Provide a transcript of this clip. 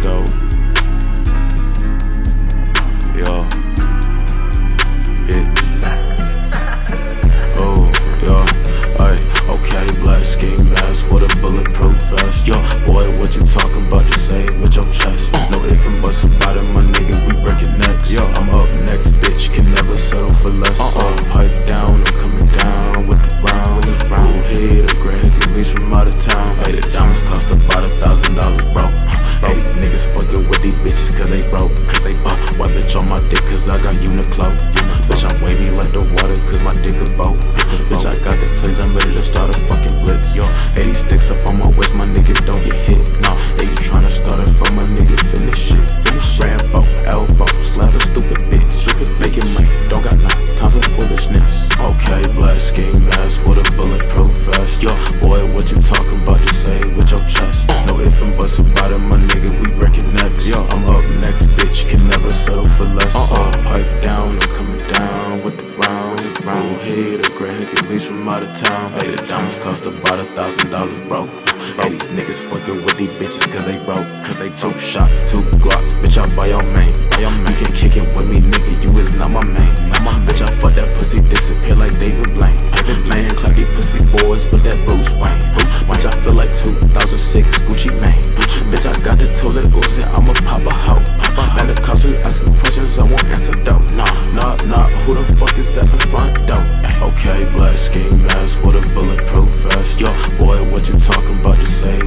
though. Cause I got Uniqlo. Bitch, I'm wavy like the water cause my dick a boat. Bitch, I got the plays, I'm ready to start a fucking blitz. Yo, hey, these sticks up on my waist, my nigga don't get hit. No, hey, you tryna start it from a nigga, finish shit. Finish it. Rambo, elbow, slap a stupid bitch. Stupid making money, don't got no time for foolishness. Okay, black ski mask with a bulletproof vest. Yo, boy, what you talking Head, a at least from out of town. Hey, the diamonds cost about a thousand dollars, bro. Hey, these niggas fucking with these bitches cause they broke. Cause they two shots, two glocks, bitch, I buy your main. Buy your main. You can kick it with me, nigga, you is not my main. Not my bitch, I fuck that pussy, disappear like David Blaine. David Blaine, clap these pussy boys with that Bruce Wayne. Bruce Watch, I feel like 2006 Gucci Mane. Gucci bitch, I got the toilet Uzi, I'ma pop a hoe. Man, the cops we asking questions, I won't answer though. Nah, nah, nah, who the fuck at the front door? Okay, black ski mask with a bulletproof vest. Yo, boy, what you talking about to say